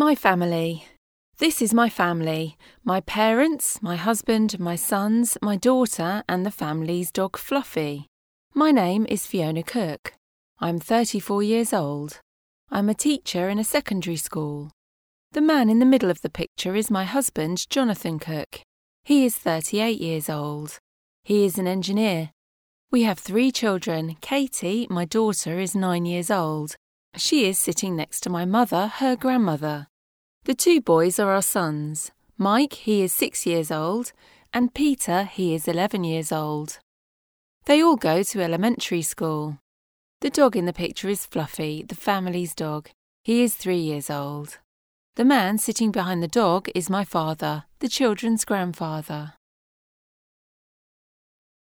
My family. This is my family my parents, my husband, my sons, my daughter, and the family's dog Fluffy. My name is Fiona Cook. I'm 34 years old. I'm a teacher in a secondary school. The man in the middle of the picture is my husband, Jonathan Cook. He is 38 years old. He is an engineer. We have three children. Katie, my daughter, is nine years old. She is sitting next to my mother, her grandmother. The two boys are our sons. Mike, he is six years old, and Peter, he is 11 years old. They all go to elementary school. The dog in the picture is Fluffy, the family's dog. He is three years old. The man sitting behind the dog is my father, the children's grandfather.